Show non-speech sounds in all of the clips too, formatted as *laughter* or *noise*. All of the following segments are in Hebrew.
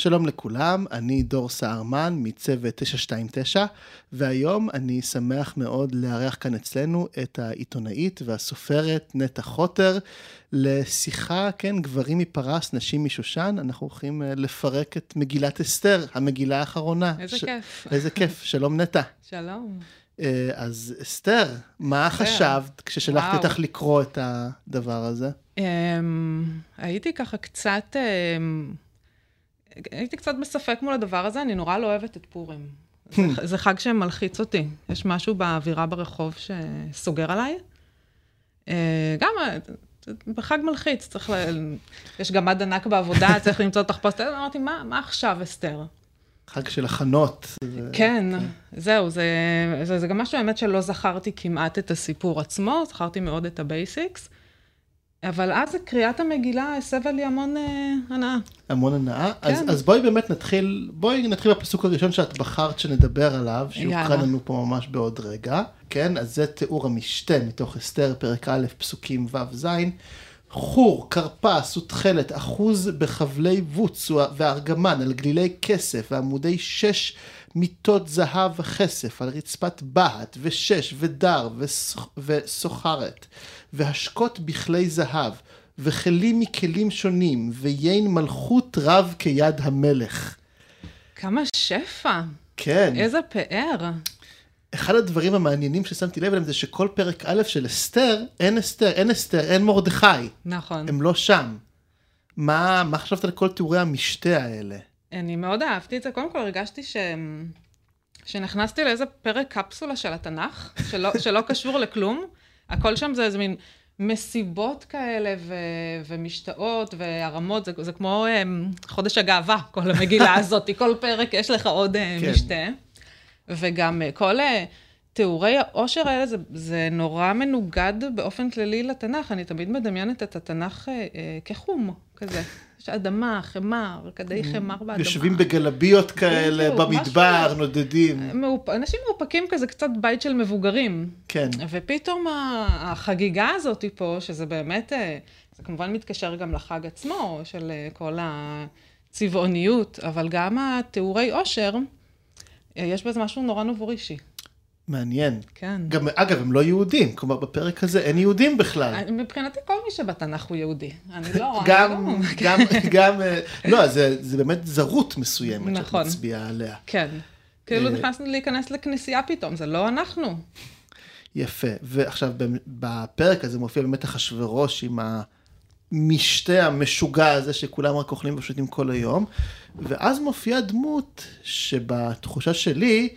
שלום לכולם, אני דור סהרמן מצוות 929, והיום אני שמח מאוד לארח כאן אצלנו את העיתונאית והסופרת נטע חוטר לשיחה, כן, גברים מפרס, נשים משושן. אנחנו הולכים אה, לפרק את מגילת אסתר, המגילה האחרונה. איזה ש... כיף. איזה כיף, *laughs* שלום נטע. שלום. אה, אז אסתר, מה אסתר. חשבת כששלחתי אותך לקרוא את הדבר הזה? אמ, הייתי ככה קצת... אמ, הייתי קצת בספק מול הדבר הזה, אני נורא לא אוהבת את פורים. *laughs* זה, זה חג שמלחיץ אותי. יש משהו באווירה ברחוב שסוגר עליי. אה, גם בחג מלחיץ, צריך ל... יש גם עד ענק בעבודה, *laughs* צריך למצוא תחפושת. אמרתי, מה, מה עכשיו, אסתר? חג של הכנות. כן, כן. זהו, זה, זה, זה גם משהו, האמת, שלא זכרתי כמעט את הסיפור עצמו, זכרתי מאוד את ה basics. אבל אז קריאת המגילה הסבה לי המון אה, הנאה. המון הנאה? כן. אז, אז בואי באמת נתחיל, בואי נתחיל בפסוק הראשון שאת בחרת שנדבר עליו, שיוקרא לנו פה ממש בעוד רגע. כן, אז זה תיאור המשתה מתוך אסתר, פרק א', פסוקים ו'-ז'. חור, כרפס ותכלת, אחוז בחבלי בוץ וארגמן על גלילי כסף ועמודי שש מיטות זהב וכסף על רצפת בהת ושש ודר וסוחרת והשקות בכלי זהב וכלים מכלים שונים ויין מלכות רב כיד המלך. כמה שפע. כן. איזה פאר. אחד הדברים המעניינים ששמתי לב אליהם זה שכל פרק א' של אסתר, אין אסתר, אין אסתר, אין מרדכי. נכון. הם לא שם. מה, מה חשבת על כל תיאורי המשתה האלה? אני מאוד אהבתי את זה. קודם כל הרגשתי ש... שנכנסתי לאיזה פרק קפסולה של התנ"ך, שלא, *laughs* שלא קשור לכלום. הכל שם זה איזה מין מסיבות כאלה ו... ומשתאות והרמות, זה, זה כמו um, חודש הגאווה, כל המגילה *laughs* הזאת. כל פרק יש לך עוד uh, כן. משתה. וגם uh, כל uh, תיאורי העושר האלה, זה, זה נורא מנוגד באופן כללי לתנ"ך. אני תמיד מדמיינת את התנ"ך uh, כחום כזה. יש אדמה, חמר, כדי mm. חמר באדמה. יושבים בגלביות כאלה, במדבר, נודדים. אנשים מאופקים כזה, קצת בית של מבוגרים. כן. ופתאום החגיגה הזאת פה, שזה באמת, אה, זה כמובן מתקשר גם לחג עצמו, של אה, כל הצבעוניות, אבל גם התיאורי עושר, אה, יש בזה משהו נורא נבורישי. מעניין. כן. גם, אגב, הם לא יהודים, כלומר, בפרק הזה אין יהודים בכלל. מבחינתי, כל מי שבתנ"ך הוא יהודי. אני לא... גם, אני לא... גם, גם, לא, זה, זה באמת זרות מסוימת נכון. שאת מצביעה עליה. כן. כאילו אה, נכנסנו להיכנס לכנסייה פתאום, זה לא אנחנו. יפה. ועכשיו, בפרק הזה מופיע באמת אחשורוש עם המשתה המשוגע הזה שכולם רק אוכלים ושותים כל היום, ואז מופיעה דמות שבתחושה שלי,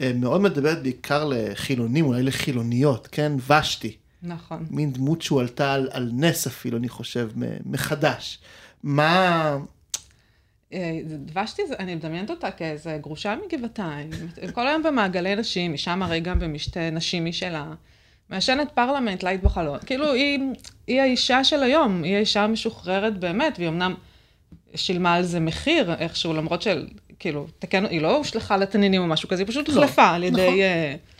אה, מאוד מדברת בעיקר לחילונים, אולי לחילוניות, כן? ושתי. נכון. מין דמות שהועלתה על, על נס אפילו, אני חושב, מחדש. מה... אה, ושתי, אני מדמיינת אותה כאיזה גרושה מגבעתיים, כל היום במעגלי נשים, היא שם הרי גם במשתה נשים משלה. מעשנת פרלמנט לייט בחלון. כאילו, היא, היא האישה של היום, היא האישה המשוחררת באמת, והיא אמנם שילמה על זה מחיר איכשהו, למרות של, כאילו, תקן, היא לא הושלכה לתנינים או משהו כזה, היא פשוט הוחלפה לא, על ידי... נכון. אה,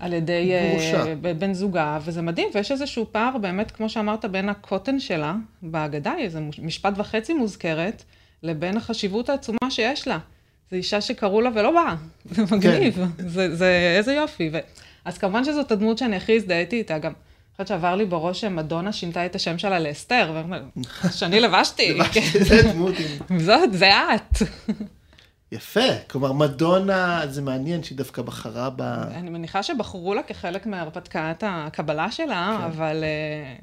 על ידי uh, בן זוגה, וזה מדהים, ויש איזשהו פער באמת, כמו שאמרת, בין הקוטן שלה, בהגדה, איזה משפט וחצי מוזכרת, לבין החשיבות העצומה שיש לה. זו אישה שקראו לה ולא באה, זה מגניב, כן. זה, זה איזה יופי. ו... אז כמובן שזאת הדמות שאני הכי הזדהיתי איתה, גם חושבת שעבר לי בראש שמדונה שינתה את השם שלה לאסתר, שאני לבשתי. *laughs* לבשתי, זה דמות. *laughs* זאת, זה את. *laughs* יפה, כלומר מדונה, זה מעניין שהיא דווקא בחרה ב... אני מניחה שבחרו לה כחלק מהרפתקת הקבלה שלה, כן. אבל... אה,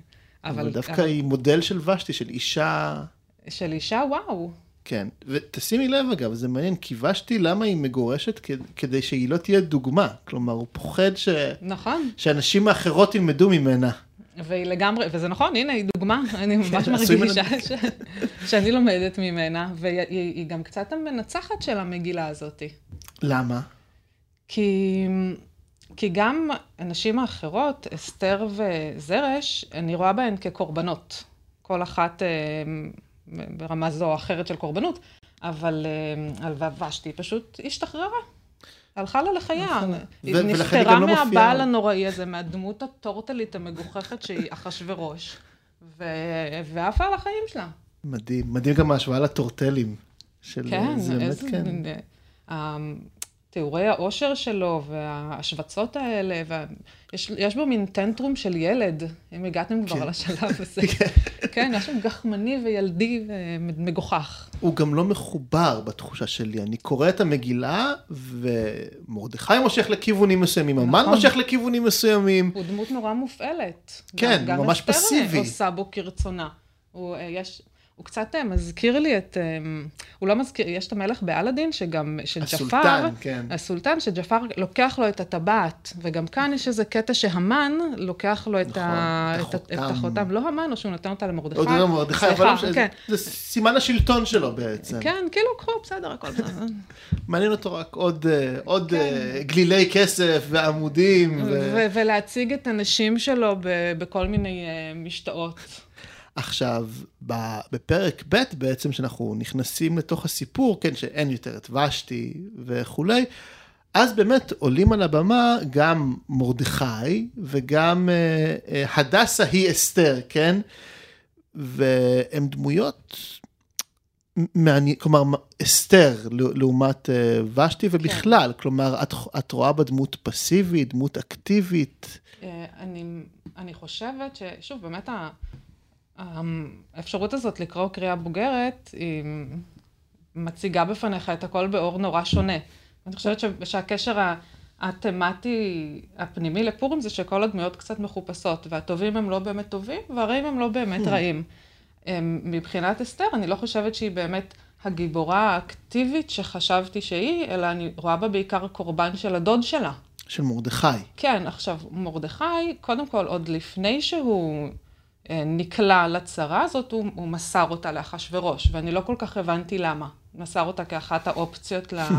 אבל, אבל דווקא. היא מודל של ושתי, של אישה... של אישה, וואו. כן, ותשימי לב אגב, זה מעניין, כי ושתי למה היא מגורשת? כדי שהיא לא תהיה דוגמה. כלומר, הוא פוחד ש... נכון. שאנשים האחרות ילמדו ממנה. והיא לגמרי, וזה נכון, הנה, היא דוגמה, *laughs* אני ממש מרגישה ש... שאני לומדת ממנה, והיא גם קצת המנצחת של המגילה הזאת. למה? כי, כי גם הנשים האחרות, אסתר וזרש, אני רואה בהן כקורבנות. כל אחת אה, ברמה זו או אחרת של קורבנות, אבל אה, ושתי פשוט השתחררה. הלכה לה לחיה. נכון. היא נפטרה לא מהבעל הנוראי הזה, מהדמות הטורטלית המגוחכת שהיא אחשוורוש, ועפה על החיים שלה. מדהים, מדהים גם ההשוואה לטורטלים. של... כן, זה באמת כן. תיאורי האושר שלו וההשווצות האלה, ויש בו מין טנטרום של ילד, אם הגעתם כבר כן. לשלב הזה. *laughs* כן. כן, יש שם גחמני וילדי ומגוחך. הוא גם לא מחובר בתחושה שלי. אני קורא את המגילה, ומרדכי מושך לכיוונים מסוימים, המן נכון. מושך לכיוונים מסוימים. הוא דמות נורא מופעלת. כן, ממש פסיבי. גם אסתר עושה בו כרצונה. הוא, יש, הוא קצת אה, מזכיר לי את, אה, הוא לא מזכיר, יש את המלך באלאדין, שגם, שג'פר, הסולטן, כן. הסולטן, שג'פר לוקח לו את הטבעת, וגם כאן יש איזה קטע שהמן לוקח לו את, נכון, ה, את, את, החותם, לא המן, או שהוא נותן אותה למרדכי. עוד לא מרדכי, אבל לא כן. זה סימן השלטון שלו בעצם. כן, כאילו, קחו, בסדר, הכל בסדר. *laughs* מעניין אותו רק עוד, אה, עוד כן. גלילי כסף ועמודים. ו... ולהציג את הנשים שלו בכל מיני משתאות. עכשיו, בפרק ב' בעצם, שאנחנו נכנסים לתוך הסיפור, כן, שאין יותר את ושתי וכולי, אז באמת עולים על הבמה גם מרדכי וגם אה, אה, הדסה היא אסתר, כן? והן דמויות מעניין, כלומר, אסתר לעומת אה, ושתי ובכלל, כן. כלומר, את, את רואה בה דמות פסיבית, דמות אקטיבית. אה, אני, אני חושבת ששוב, באמת האפשרות הזאת לקרוא קריאה בוגרת, היא מציגה בפניך את הכל באור נורא שונה. אני חושבת שהקשר התמטי הפנימי לפורים זה שכל הדמויות קצת מחופשות, והטובים הם לא באמת טובים, והרעים הם לא באמת hmm. רעים. מבחינת אסתר, אני לא חושבת שהיא באמת הגיבורה האקטיבית שחשבתי שהיא, אלא אני רואה בה בעיקר קורבן של הדוד שלה. של מרדכי. כן, עכשיו, מרדכי, קודם כל, עוד לפני שהוא נקלע לצרה הזאת, הוא, הוא מסר אותה לאחשוורוש, ואני לא כל כך הבנתי למה. מסר אותה כאחת האופציות ל... *laughs*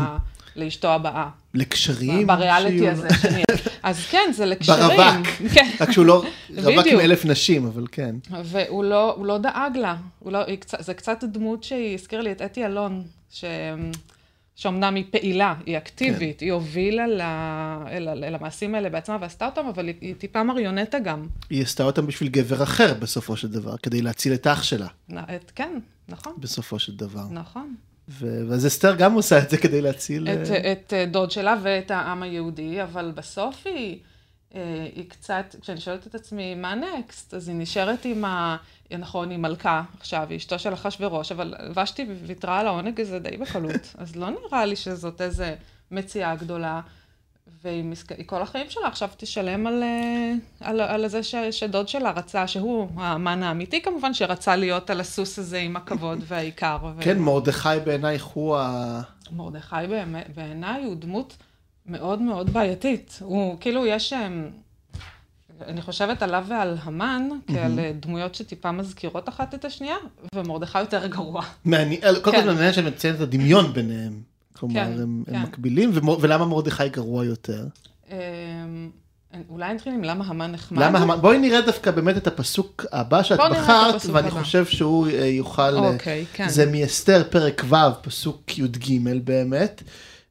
לאשתו הבאה. לקשרים? בריאליטי הזה שנהיה. אז כן, זה *laughs* לקשרים. ברווק. כן. רק שהוא לא *laughs* רווק עם אלף נשים, אבל כן. והוא לא, לא דאג לה. לא, זה קצת דמות שהיא הזכירה לי את אתי אלון, ש... שאומנם היא פעילה, היא אקטיבית, כן. היא הובילה ל... אל, אל המעשים האלה בעצמה ועשתה אותם, אבל היא, היא טיפה מריונטה גם. היא עשתה אותם בשביל גבר אחר בסופו של דבר, כדי להציל את אח שלה. את, כן, נכון. בסופו של דבר. נכון. ו... ואז אסתר גם עושה את זה כדי להציל... את, uh... את uh, דוד שלה ואת העם היהודי, אבל בסוף היא, היא קצת, כשאני שואלת את עצמי, מה נקסט? אז היא נשארת עם ה... נכון, היא מלכה עכשיו, היא אשתו של אחשוורוש, אבל ושתי ויתרה על העונג הזה די בקלות. *laughs* אז לא נראה לי שזאת איזה מציאה גדולה. והיא מסק... כל החיים שלה עכשיו תשלם על, אה, על, על זה ש, שדוד שלה רצה, שהוא האמן האמיתי כמובן, שרצה להיות על הסוס הזה עם הכבוד והעיקר. כן, ו... מרדכי בעינייך הוא ה... מרדכי בעיניי הוא דמות מאוד מאוד בעייתית. הוא, כאילו, יש... אני חושבת עליו ועל המן, כעל דמויות שטיפה מזכירות אחת את השנייה, ומרדכי יותר גרוע. מעניין, קודם כל כן. מעניין שאני מציין את הדמיון ביניהם. כלומר, כן, הם, כן. מקבילים, ולמה מרדכי גרוע יותר? אמ, אולי נתחיל עם למה המן נחמד. למה המן, בואי נראה דווקא באמת את הפסוק הבא שאת בחרת, ואני הבא. חושב שהוא אה, יוכל, אה, אוקיי, כן. זה מאסתר פרק ו', פסוק י"ג באמת.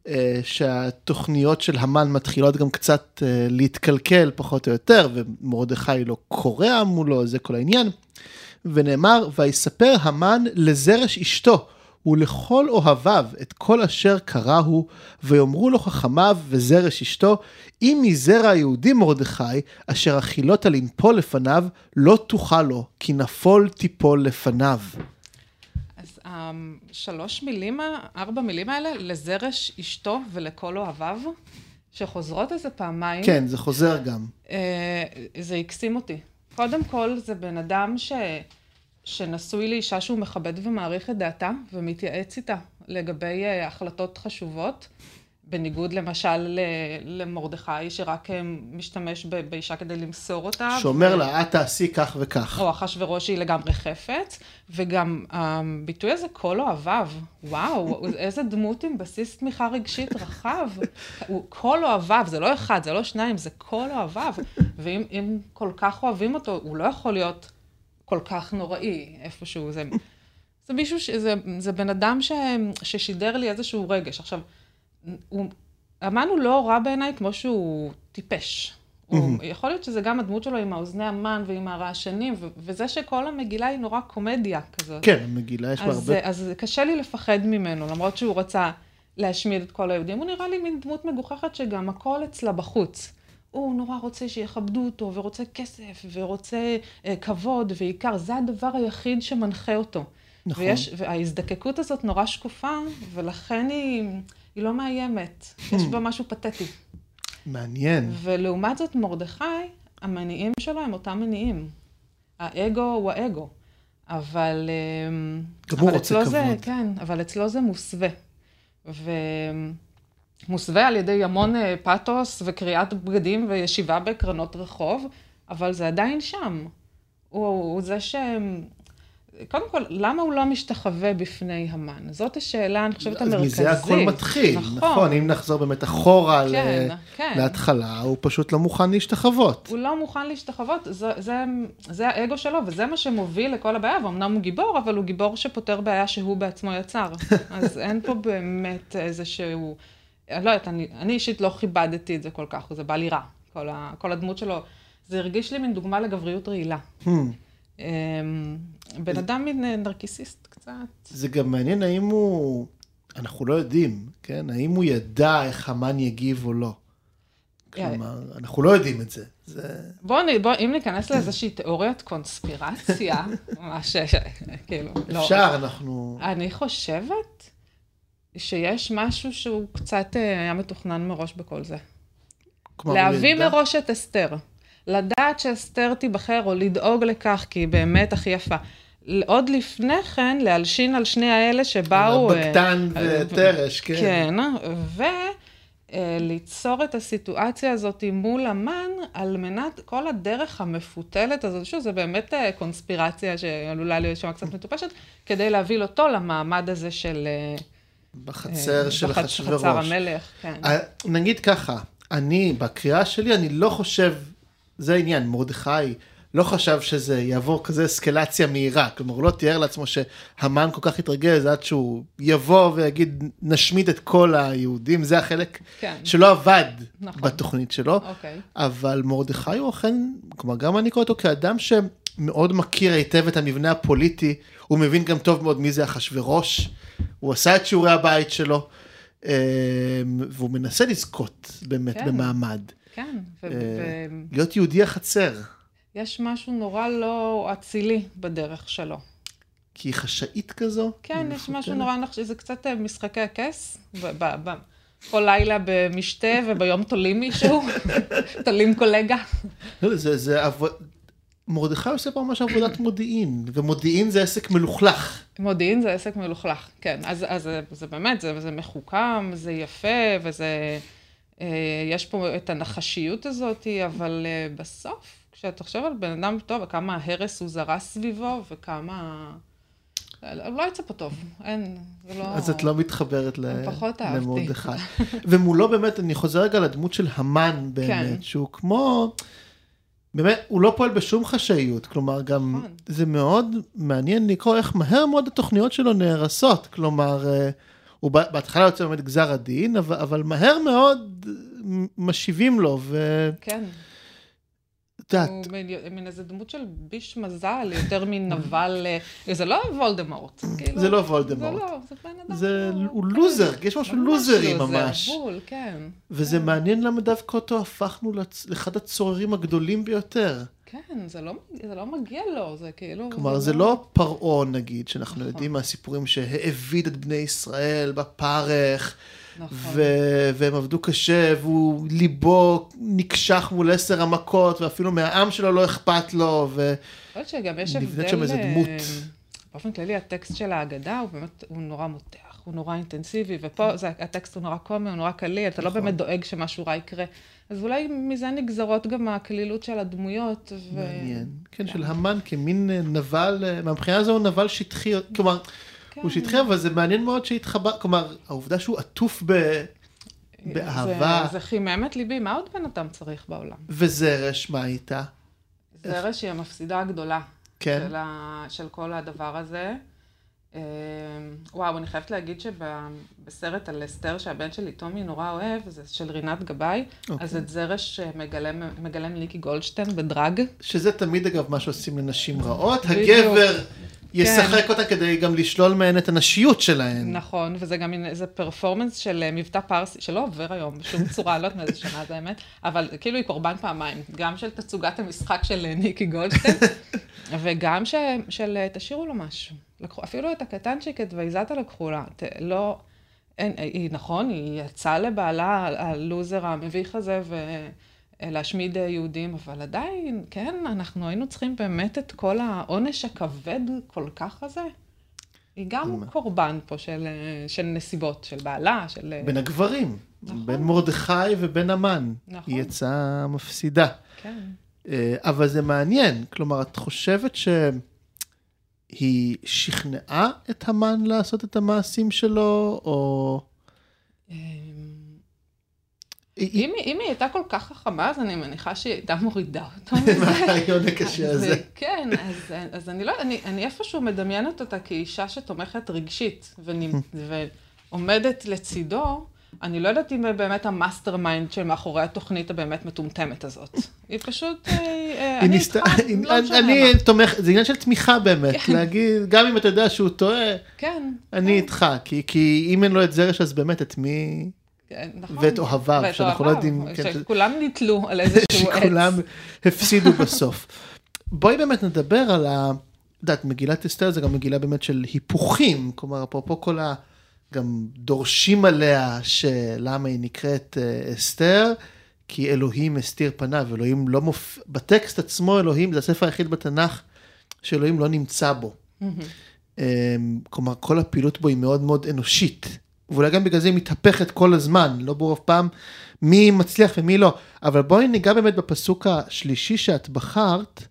אה, שהתוכניות של המן מתחילות גם קצת אה, להתקלקל פחות או יותר, ומרדכי לא קורע מולו, זה כל העניין. ונאמר, ויספר המן לזרש אשתו ולכל אוהביו את כל אשר קראו, ויאמרו לו חכמיו וזרש אשתו, אם מזרע היהודי מרדכי, אשר החילות לנפול לפניו, לא תוכל לו, כי נפול תיפול לפניו. השלוש מילים, ארבע מילים האלה, לזרש אשתו ולכל אוהביו, שחוזרות איזה פעמיים. כן, זה חוזר גם. אה, זה הקסים אותי. קודם כל, זה בן אדם ש... שנשוי לאישה שהוא מכבד ומעריך את דעתה, ומתייעץ איתה לגבי אה, החלטות חשובות. בניגוד למשל למרדכי, שרק אה, משתמש באישה כדי למסור אותה. שאומר ו... לה, את תעשי כך וכך. או אחשוורוש שהיא לגמרי חפץ, וגם הביטוי הזה, כל אוהביו, וואו, איזה דמות עם בסיס תמיכה רגשית רחב. *laughs* הוא כל אוהביו, זה לא אחד, זה לא שניים, זה כל אוהביו. ואם כל כך אוהבים אותו, הוא לא יכול להיות כל כך נוראי איפשהו. זה, זה מישהו, זה, זה בן אדם ש, ששידר לי איזשהו רגש. עכשיו, הוא, המן הוא לא רע בעיניי כמו שהוא טיפש. הוא, יכול להיות שזה גם הדמות שלו עם האוזני המן ועם הרעשנים, וזה שכל המגילה היא נורא קומדיה כזאת. כן, המגילה יש בה הרבה... אז קשה לי לפחד ממנו, למרות שהוא רצה להשמיד את כל היהודים. הוא נראה לי מין דמות מגוחכת שגם הכל אצלה בחוץ. הוא נורא רוצה שיכבדו אותו, ורוצה כסף, ורוצה אה, כבוד ועיקר. זה הדבר היחיד שמנחה אותו. נכון. ויש, וההזדקקות הזאת נורא שקופה, ולכן היא, היא לא מאיימת. יש בה משהו פתטי. מעניין. ולעומת זאת, מרדכי, המניעים שלו הם אותם מניעים. האגו הוא האגו. אבל... אמ, גם הוא רוצה כבוד. זה, כן, אבל אצלו זה מוסווה. ומוסווה על ידי המון אה, פתוס וקריאת בגדים וישיבה בקרנות רחוב, אבל זה עדיין שם. הוא, הוא זה ש... קודם כל, למה הוא לא משתחווה בפני המן? זאת השאלה, אני חושבת, המרכזית. מזה הכל מתחיל, נכון. נכון, אם נחזור באמת אחורה כן, ל... כן. להתחלה, הוא פשוט לא מוכן להשתחוות. הוא לא מוכן להשתחוות, זה, זה, זה האגו שלו, וזה מה שמוביל לכל הבעיה, ואומנם הוא גיבור, אבל הוא גיבור שפותר בעיה שהוא בעצמו יצר. *laughs* אז אין פה באמת איזשהו... אני לא יודעת, אני, אני אישית לא כיבדתי את זה כל כך, זה בא לי רע, כל, ה, כל הדמות שלו. זה הרגיש לי מין דוגמה לגבריות רעילה. אמ, בן אדם מין אה, נרקיסיסט קצת. זה גם מעניין האם הוא, אנחנו לא יודעים, כן? האם הוא ידע איך המן יגיב או לא. כלומר, אנחנו לא יודעים את זה. זה... בואו, בוא, אם ניכנס לאיזושהי תיאוריית קונספירציה, *laughs* מה ש... כאילו, לא. אפשר, אנחנו... אני חושבת שיש משהו שהוא קצת אה, היה מתוכנן מראש בכל זה. להביא מראש את אסתר. לדעת שאסתר תיבחר, או לדאוג לכך, כי היא באמת הכי יפה. עוד לפני כן, להלשין על שני האלה שבאו... בקתן אה, ותרש, כן. כן, וליצור את הסיטואציה הזאת מול המן, על מנת, כל הדרך המפותלת הזאת, שוב, זה באמת אה, קונספירציה שעלולה להיות שם קצת מטופשת, כדי להביא אותו למעמד הזה של... אה, בחצר של אחשוורוש. בחצר המלך, כן. נגיד ככה, אני, בקריאה שלי, אני לא חושב זה העניין, מרדכי לא חשב שזה יעבור כזה אסקלציה מהירה, כלומר הוא לא תיאר לעצמו שהמן כל כך יתרגז עד שהוא יבוא ויגיד נשמיד את כל היהודים, זה החלק כן. שלא עבד נכון. בתוכנית שלו, אוקיי. אבל מרדכי הוא אכן, כלומר גם אני קורא אותו כאדם שמאוד מכיר היטב את המבנה הפוליטי, הוא מבין גם טוב מאוד מי זה אחשורוש, הוא עשה את שיעורי הבית שלו, אה, והוא מנסה לזכות באמת כן. במעמד. כן. ו- אה, ו- להיות יהודי החצר. יש משהו נורא לא אצילי בדרך שלו. כי היא חשאית כזו? כן, יש משהו נורא נחשי, זה קצת אה, משחקי הכס. כל לילה במשתה וביום תולים מישהו, *laughs* תולים קולגה. לא, זה, זה. מרדכי עושה פה ממש עבודת מודיעין, ומודיעין זה עסק מלוכלך. מודיעין זה עסק מלוכלך, כן. אז, אז זה באמת, זה, זה מחוכם, זה יפה, וזה... אה, יש פה את הנחשיות הזאת, אבל אה, בסוף, כשאתה חושב על בן אדם טוב, וכמה הרס הוא זרע סביבו, וכמה... לא יצא פה טוב, אין, זה לא... אז את לא מתחברת למרדכי. ומולו באמת, אני חוזר רגע לדמות של המן באמת, כן. שהוא כמו... באמת, הוא לא פועל בשום חשאיות, כלומר גם, נכון. זה מאוד מעניין לקרוא איך מהר מאוד התוכניות שלו נהרסות, כלומר, אה, הוא בהתחלה יוצא באמת גזר הדין, אבל, אבל מהר מאוד משיבים לו, ו... כן. את יודעת... הוא מין איזה דמות של ביש מזל, יותר מנבל, אה, זה לא וולדמורט. כאילו, זה לא וולדמורט. זה לא, זה בן אדם. זה, הוא לוזר, יש משהו לוזרי ממש. בול, כן. וזה כן. מעניין למה דווקא אותו הפכנו לאחד הצוררים הגדולים ביותר. כן, זה לא, זה לא מגיע לו, זה כאילו... כלומר, זה, זה לא, לא פרעה, נגיד, שאנחנו נכון. יודעים מהסיפורים שהעביד את בני ישראל בפרך, נכון. ו- והם עבדו קשה, והוא ליבו נקשח מול עשר המכות, ואפילו מהעם שלו לא אכפת לו, ו... אני חושבת שגם יש הבדל... שם איזה דמות. אה, באופן כללי, הטקסט של ההגדה הוא באמת, הוא נורא מותח, הוא נורא אינטנסיבי, ופה זה, הטקסט הוא נורא קומי, הוא נורא קליל, אתה לא נכון. לא באמת דואג שמשהו רע יקרה. אז אולי מזה נגזרות גם הקלילות של הדמויות. ו... מעניין. כן, של המן כמין אה, נבל, אה, מהבחינה הזו הוא נבל שטחי, כלומר, כן. הוא שטחי, אבל זה מעניין מאוד שהתחבר, כלומר, העובדה שהוא עטוף ב... באהבה. זה, זה חימם את ליבי, מה עוד בן אדם צריך בעולם? וזרש, מה איתה? זרש היא המפסידה הגדולה. כן. של, ה... של כל הדבר הזה. וואו, אני חייבת להגיד שבסרט על אסתר שהבן שלי, טומי, נורא אוהב, זה של רינת גבאי, okay. אוקיי. אז את זרש מגלם, מגלם ליקי גולדשטיין בדרג. שזה תמיד, אגב, מה שעושים לנשים רעות. הגבר... ישחק כן. אותה כדי גם לשלול מהן את הנשיות שלהן. נכון, וזה גם איזה פרפורמנס של אה, מבטא פרסי, שלא עובר היום בשום צורה, לא יודעת מאיזה שנה זה האמת, אבל כאילו היא קורבן פעמיים, גם של תצוגת המשחק של אה, ניקי גולדשטיין, *laughs* וגם ש, של אה, תשאירו לו משהו. לקחו, אפילו את הקטנצ'יק, את וייזתה לקחו לה, ת, לא, אין, היא, נכון, היא יצאה לבעלה, הלוזר המביך הזה, ו... להשמיד יהודים, אבל עדיין, כן, אנחנו היינו צריכים באמת את כל העונש הכבד כל כך הזה. היא גם קורבן פה של, של נסיבות, של בעלה, של... בין הגברים, נכון. בין מרדכי ובין המן. נכון. היא יצאה מפסידה. כן. אה, אבל זה מעניין, כלומר, את חושבת שהיא שכנעה את המן לעשות את המעשים שלו, או... אמ, אם היא הייתה כל כך חכמה, אז אני מניחה שהיא הייתה מורידה אותו *laughs* מזה. מהרעיון הקשה הזה. כן, אז אני לא, אני איפשהו מדמיינת אותה כאישה שתומכת רגשית *laughs* ועומדת לצידו. אני לא יודעת אם באמת ה mastermind שמאחורי התוכנית הבאמת מטומטמת הזאת. היא פשוט, אה, אה, אני איתך, לא משנה אני תומך, זה עניין של תמיכה באמת, כן. להגיד, גם אם אתה יודע שהוא טועה, כן, אני כן. איתך, כי אם אין לו את זרש, אז באמת, את מי... נכון. ואת אוהביו, שאנחנו לא יודעים... שכולם נתלו על איזשהו *laughs* עץ. שכולם הפסידו בסוף. בואי באמת נדבר על ה... את יודעת, מגילת אסתר זה גם מגילה באמת של היפוכים, כלומר, אפרופו כל ה... גם דורשים עליה שלמה היא נקראת אה, אסתר, כי אלוהים הסתיר פניו, אלוהים לא מופיע, בטקסט עצמו אלוהים, זה הספר היחיד בתנ"ך שאלוהים לא נמצא בו. אמ, כלומר, כל הפעילות בו היא מאוד מאוד אנושית. ואולי גם בגלל זה היא מתהפכת כל הזמן, לא ברור אף פעם מי מצליח ומי לא. אבל בואי ניגע באמת בפסוק השלישי שאת בחרת,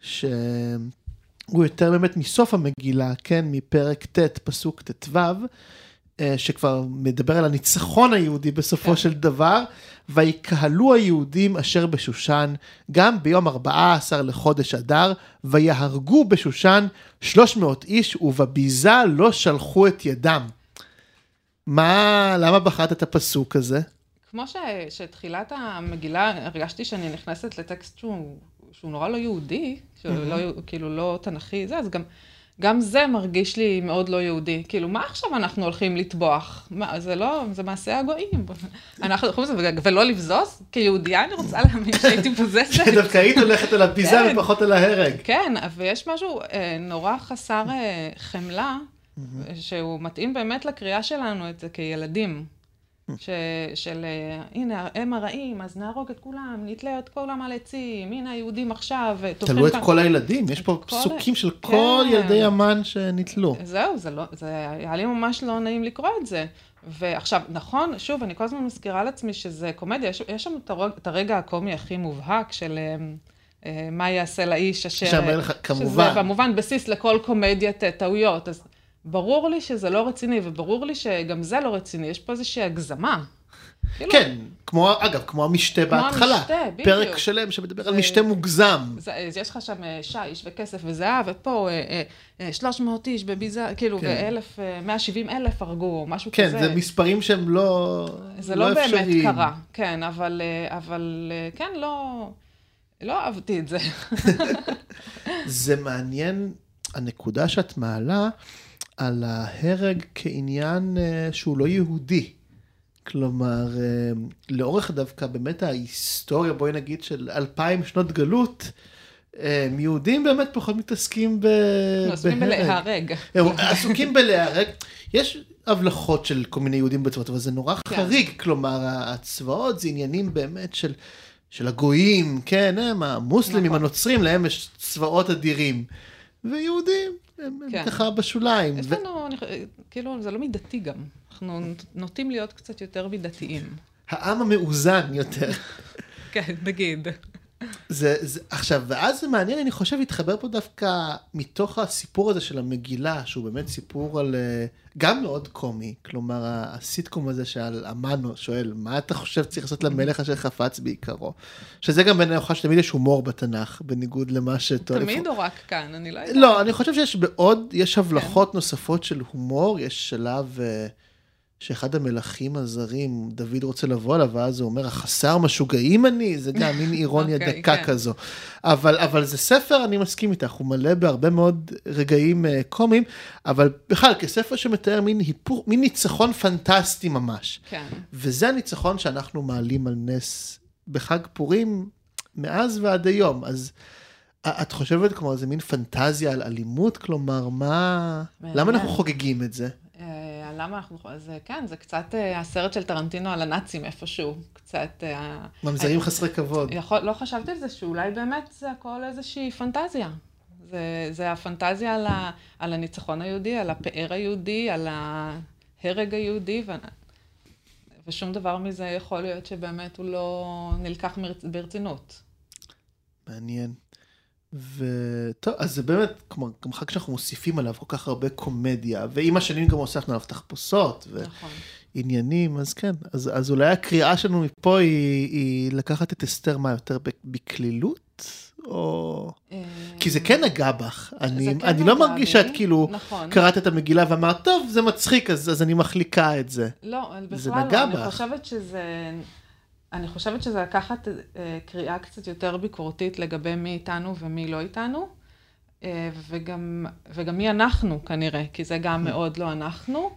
שהוא יותר באמת מסוף המגילה, כן, מפרק ט', פסוק ט"ו, שכבר מדבר על הניצחון היהודי בסופו כן. של דבר, ויקהלו היהודים אשר בשושן, גם ביום 14 לחודש אדר, ויהרגו בשושן 300 איש, ובביזה לא שלחו את ידם. מה, למה בחרת את הפסוק הזה? כמו ש, שתחילת המגילה, הרגשתי שאני נכנסת לטקסט שהוא, שהוא נורא לא יהודי, שהוא mm-hmm. לא, כאילו לא תנכי, זה, אז גם, גם זה מרגיש לי מאוד לא יהודי. כאילו, מה עכשיו אנחנו הולכים לטבוח? מה, זה לא, זה מעשה הגויים. אנחנו הולכים לזה, ולא לבזוז? כיהודייה אני רוצה להאמין שהייתי בוזזת. *laughs* שדווקא היית הולכת על הביזה כן. ופחות על ההרג. כן, ויש משהו אה, נורא חסר אה, חמלה. שהוא מתאים באמת לקריאה שלנו את זה כילדים. ש, של הנה, הם הרעים, אז נהרוג את כולם, נתלה את כולם על עצים, הנה היהודים עכשיו, תלו את כל הילדים, יש פה פסוקים של כן. כל ילדי המן שנתלו. זהו, זה, לא, זה היה לי ממש לא נעים לקרוא את זה. ועכשיו, נכון, שוב, אני כל הזמן מזכירה לעצמי שזה קומדיה, יש, יש שם את הרגע הקומי הכי מובהק של... אה, מה יעשה לאיש אשר... שהמלך, כמובן. שזה כמובן בסיס לכל קומדיית טעויות. אז ברור לי שזה לא רציני, וברור לי שגם זה לא רציני, יש פה איזושהי הגזמה. כאילו... כן, כמו, אגב, כמו המשתה כמו בהתחלה. המשתה, בדיוק. פרק שלם שמדבר זה, על משתה מוגזם. זה, יש לך שם אה, שיש וכסף וזהב, ופה 300 אה, אה, איש בביזה, כאילו, כן. ו-170 אלף הרגו, משהו כן, כזה. כן, זה מספרים שהם לא זה לא, לא באמת אפשריים. קרה, כן, אבל, אבל כן, לא, לא אהבתי את זה. *laughs* זה מעניין, הנקודה שאת מעלה, על ההרג כעניין uh, שהוא לא יהודי. כלומר, uh, לאורך דווקא באמת ההיסטוריה, בואי נגיד, של אלפיים שנות גלות, uh, יהודים באמת פחות מתעסקים ב... עסוקים בלהרג. עסוקים בלהרג. יש הבלחות של כל מיני יהודים בצבאות, אבל זה נורא כן. חריג. כלומר, הצבאות זה עניינים באמת של, של הגויים, כן, הם המוסלמים, נכון. הנוצרים, להם יש צבאות אדירים. ויהודים, הם, כן. ככה בשוליים. יש ו... לנו, אני, כאילו, זה לא מידתי גם. אנחנו נוטים להיות קצת יותר מידתיים. העם המאוזן יותר. כן, נגיד. זה, זה, עכשיו, ואז זה מעניין, אני חושב, להתחבר פה דווקא מתוך הסיפור הזה של המגילה, שהוא באמת סיפור על, אה, גם מאוד קומי, כלומר, הסיטקום הזה שעל אמנו שואל, מה אתה חושב צריך לעשות למלך אשר חפץ בעיקרו? שזה גם בין היכולת שתמיד יש הומור בתנ"ך, בניגוד למה ש... תמיד או רק כאן, אני לא יודעת. לא, אני חושב שיש בעוד, יש הבלחות כן. נוספות של הומור, יש שלב... Uh, שאחד המלכים הזרים, דוד רוצה לבוא אליו, ואז הוא אומר, החסר משוגעים אני, זה גם מין *laughs* אירוניה okay, אוקיי, דקה כן. כזו. אבל, אבל זה ספר, אני מסכים איתך, הוא מלא בהרבה מאוד רגעים uh, קומיים, אבל בכלל, כספר שמתאר מין היפור, מין ניצחון פנטסטי ממש. כן. וזה הניצחון שאנחנו מעלים על נס בחג פורים מאז ועד היום. אז את חושבת כמו איזה מין פנטזיה על אלימות? כלומר, מה... למה אנחנו חוגגים את זה? למה אנחנו... אז כן, זה קצת אה, הסרט של טרנטינו על הנאצים איפשהו. קצת... אה, ממזרים חסרי כבוד. יכול, לא חשבתי על זה, שאולי באמת זה הכל איזושהי פנטזיה. זה, זה הפנטזיה על, ה, על הניצחון היהודי, על הפאר היהודי, על ההרג היהודי, ו, ושום דבר מזה יכול להיות שבאמת הוא לא נלקח ברצינות. מעניין. וטוב, אז זה באמת, כלומר, גם אחר שאנחנו מוסיפים עליו כל כך הרבה קומדיה, ועם השנים גם הוספנו עליו תחפושות, ועניינים, נכון. אז כן, אז, אז אולי הקריאה שלנו מפה היא, היא לקחת את אסתר מה יותר בקלילות? או... אה, כי זה כן נגע בך, אני, כן אני לא מרגיש שאת כאילו נכון. קראת את המגילה ואמרת, טוב, זה מצחיק, אז, אז אני מחליקה את זה. לא, בכלל לא, אני בך. חושבת שזה אני חושבת שזה לקחת אה, קריאה קצת יותר ביקורתית לגבי מי איתנו ומי לא איתנו, אה, וגם, וגם מי אנחנו כנראה, כי זה גם מאוד לא אנחנו,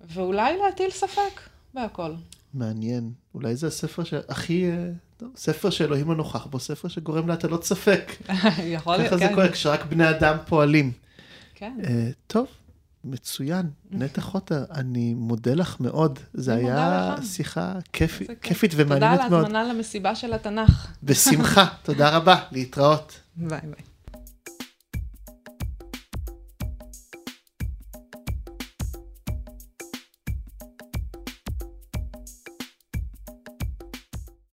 ואולי להטיל ספק בהכל. מעניין. אולי זה הספר שהכי, אה, ספר שאלוהים לא נוכח בו, ספר שגורם להטלות ספק. *laughs* יכול להיות, כן. ככה זה קורה כשרק בני אדם פועלים. כן. טוב, מצוין, *laughs* נטע חוטר, אני מודה לך מאוד. זה היה שיחה כיפית, כיפית ומעניינת מאוד. תודה על ההזמנה למסיבה של התנ"ך. בשמחה, *laughs* תודה רבה, להתראות. ביי ביי.